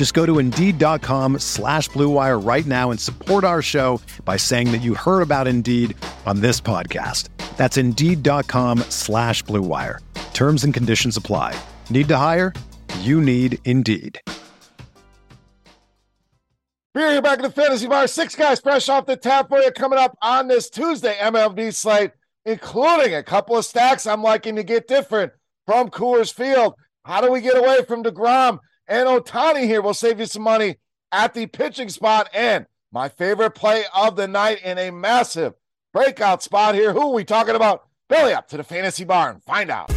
Just go to Indeed.com slash BlueWire right now and support our show by saying that you heard about Indeed on this podcast. That's Indeed.com slash BlueWire. Terms and conditions apply. Need to hire? You need Indeed. We're here back in the Fantasy Bar. Six guys fresh off the tap for you coming up on this Tuesday MLB slate, including a couple of stacks I'm liking to get different from Coors Field. How do we get away from DeGrom and Ohtani here? We'll save you some money at the pitching spot and my favorite play of the night in a massive breakout spot here. Who are we talking about? Belly up to the Fantasy Bar. Find out.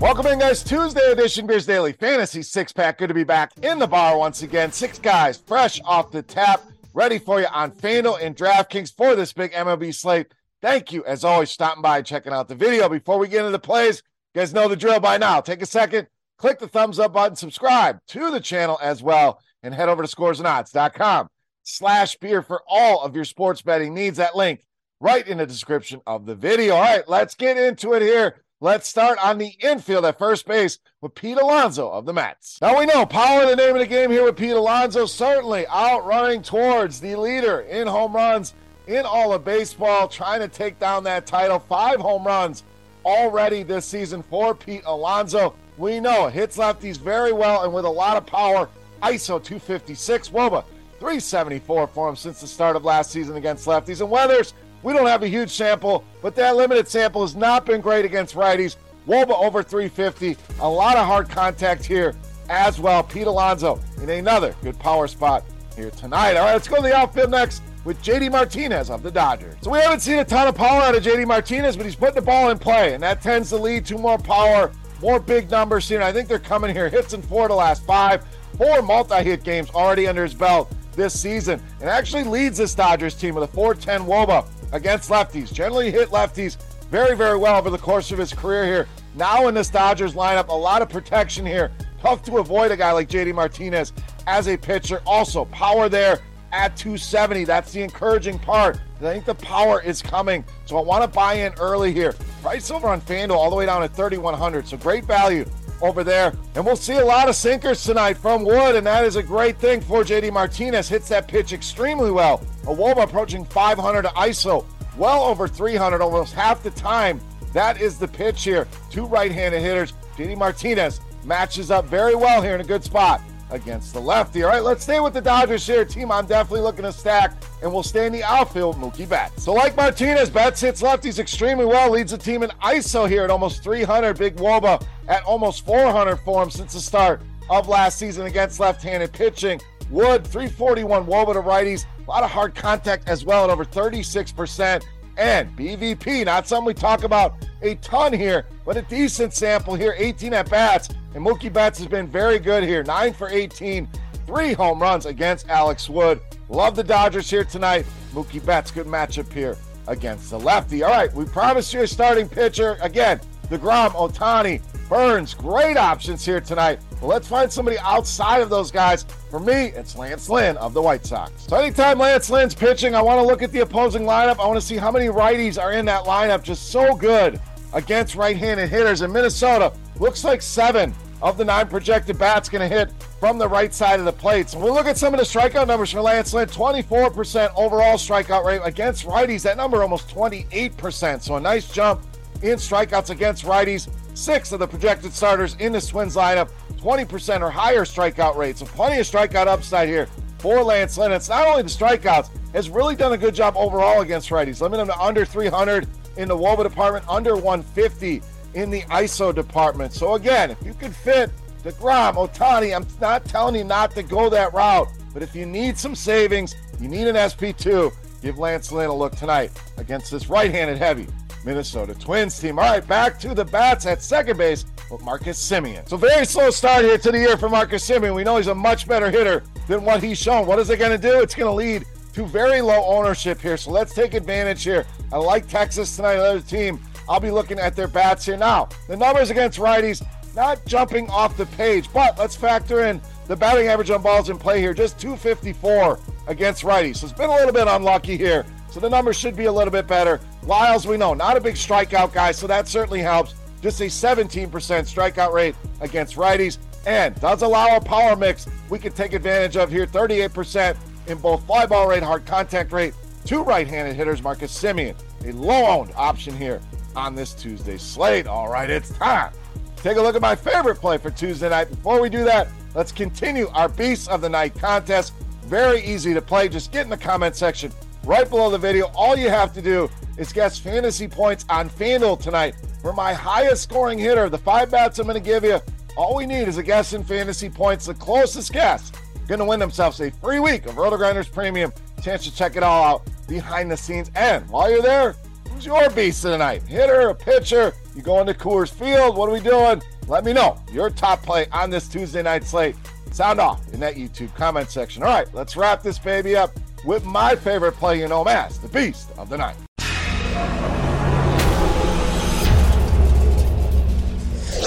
Welcome in, guys. Tuesday edition Beers Daily Fantasy Six Pack. Good to be back in the bar once again. Six guys fresh off the tap, ready for you on FanDuel and DraftKings for this big MLB slate. Thank you, as always, stopping by and checking out the video. Before we get into the plays, you guys know the drill by now. Take a second, click the thumbs up button, subscribe to the channel as well, and head over to scoresandodds.com slash beer for all of your sports betting needs. That link right in the description of the video. All right, let's get into it here. Let's start on the infield at first base with Pete Alonso of the Mets. Now we know power the name of the game here with Pete Alonso, certainly outrunning towards the leader in home runs in all of baseball, trying to take down that title. Five home runs already this season for Pete Alonso. We know hits lefties very well and with a lot of power. ISO 256, Woba 374 for him since the start of last season against lefties. And Weathers we don't have a huge sample, but that limited sample has not been great against righties. Woba over 350. A lot of hard contact here as well. Pete Alonso in another good power spot here tonight. All right, let's go to the outfield next with JD Martinez of the Dodgers. So we haven't seen a ton of power out of JD Martinez, but he's putting the ball in play, and that tends to lead to more power, more big numbers. And I think they're coming here. Hits in four to last five, four multi-hit games already under his belt this season, and actually leads this Dodgers team with a 410 Woba against lefties. Generally hit lefties very, very well over the course of his career here. Now in this Dodgers lineup, a lot of protection here. Tough to avoid a guy like JD Martinez as a pitcher. Also, power there at 270. That's the encouraging part. I think the power is coming. So I want to buy in early here. Price over on FanDuel all the way down at 3,100. So great value over there. And we'll see a lot of sinkers tonight from Wood, and that is a great thing for JD Martinez. Hits that pitch extremely well. Awoba approaching 500 to ISO, well over 300 almost half the time. That is the pitch here. Two right handed hitters. JD Martinez matches up very well here in a good spot against the lefty. All right, let's stay with the Dodgers here. Team I'm definitely looking to stack, and we'll stay in the outfield Mookie Betts. So, like Martinez, Betts hits lefties extremely well, leads the team in ISO here at almost 300. Big Woba at almost 400 for him since the start of last season against left handed pitching. Wood, 341 Woba to righties. A lot of hard contact as well at over 36%. And BVP, not something we talk about a ton here, but a decent sample here 18 at bats. And Mookie Betts has been very good here 9 for 18, three home runs against Alex Wood. Love the Dodgers here tonight. Mookie Betts, good matchup here against the lefty. All right, we promised you a starting pitcher. Again, DeGrom, Ohtani, Burnes, great options here tonight. Well, let's find somebody outside of those guys. For me, it's Lance Lynn of the White Sox. So anytime Lance Lynn's pitching, I want to look at the opposing lineup. I want to see how many righties are in that lineup. Just so good against right-handed hitters. In Minnesota, looks like seven of the nine projected bats going to hit from the right side of the plate. So we'll look at some of the strikeout numbers for Lance Lynn. 24% overall strikeout rate against righties. That number almost 28%. So a nice jump in strikeouts against righties. Six of the projected starters in the Twins lineup, 20% or higher strikeout rate. So plenty of strikeout upside here for Lance Lynn. It's not only the strikeouts, has really done a good job overall against righties, limiting them to under 300 in the WOBA department, under 150 in the ISO department. So again, if you could fit DeGrom, Ohtani, I'm not telling you not to go that route, but if you need some savings, you need an SP2, give Lance Lynn a look tonight against this right-handed heavy Minnesota Twins team. All right, back to the bats at second base with Marcus Semien. So very slow start here to the year for Marcus Semien. We know he's a much better hitter than what he's shown. What is it going to do? It's going to lead to very low ownership here. So let's take advantage here. I like Texas tonight, another team. I'll be looking at their bats here now. The numbers against righties not jumping off the page, but let's factor in the batting average on balls in play here, just 254 against righties. So it's been a little bit unlucky here. So the numbers should be a little bit better. Lyles, we know, not a big strikeout guy, so that certainly helps. Just a 17% strikeout rate against righties and does allow a power mix we can take advantage of here 38% in both fly ball rate, hard contact rate. Two right handed hitters, Marcus Semien, a low owned option here on this Tuesday slate. All right, it's time. Take a look at my favorite play for Tuesday night. Before we do that, let's continue our Beasts of the Night contest. Very easy to play. Just get in the comment section right below the video. All you have to do is guess fantasy points on FanDuel tonight for my highest scoring hitter. The five bats I'm going to give you, all we need is a guess in fantasy points. The closest guess going to win themselves a free week of RotoGrinders Premium. Chance to check it all out behind the scenes. And while you're there, who's your beast of the night? Hitter, a pitcher? You going to Coors Field? What are we doing? Let me know your top play on this Tuesday night slate. Sound off in that YouTube comment section. All right, let's wrap this baby up with my favorite play know, Mass, the beast of the night.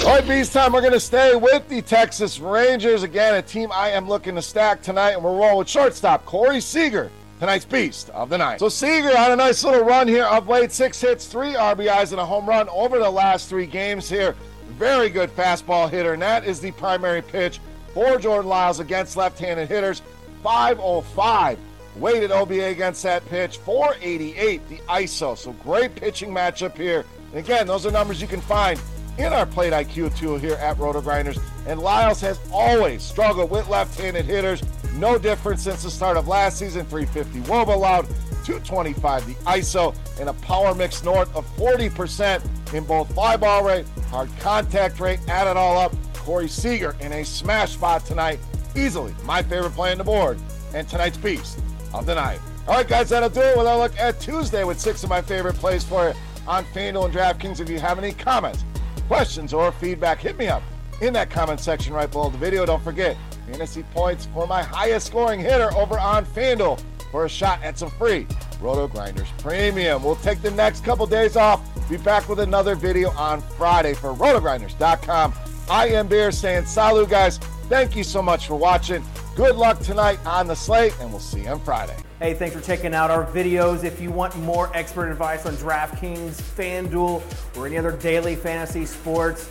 All right, Beast time. We're going to stay with the Texas Rangers. Again, a team I am looking to stack tonight, and we're rolling with shortstop Corey Seager, tonight's Beast of the night. So Seager on a nice little run here of late, six hits, three RBIs, and a home run over the last three games here. Very good fastball hitter, and that is the primary pitch for Jordan Lyles against left-handed hitters. 505 weighted OBA against that pitch, 488 the ISO. So great pitching matchup here. And again, those are numbers you can find in our plate IQ tool here at RotoGrinders. And Lyles has always struggled with left-handed hitters. No difference since the start of last season. 350 WOBA allowed, 225 the ISO, and a power mix north of 40% in both fly ball rate, hard contact rate. Add it all up. Corey Seager in a smash spot tonight. Easily my favorite play on the board. And tonight's beast of the night. All right, guys, that'll do it. We'll look at Tuesday with six of my favorite plays for you on FanDuel and DraftKings. If you have any comments, questions, or feedback, hit me up in that comment section right below the video. Don't forget, fantasy points for my highest scoring hitter over on FanDuel for a shot at some free RotoGrinders Premium. We'll take the next couple days off. Be back with another video on Friday for rotogrinders.com. I am Beer saying salut, guys. Thank you so much for watching. Good luck tonight on the slate, and we'll see you on Friday. Hey, thanks for checking out our videos. If you want more expert advice on DraftKings, FanDuel, or any other daily fantasy sports,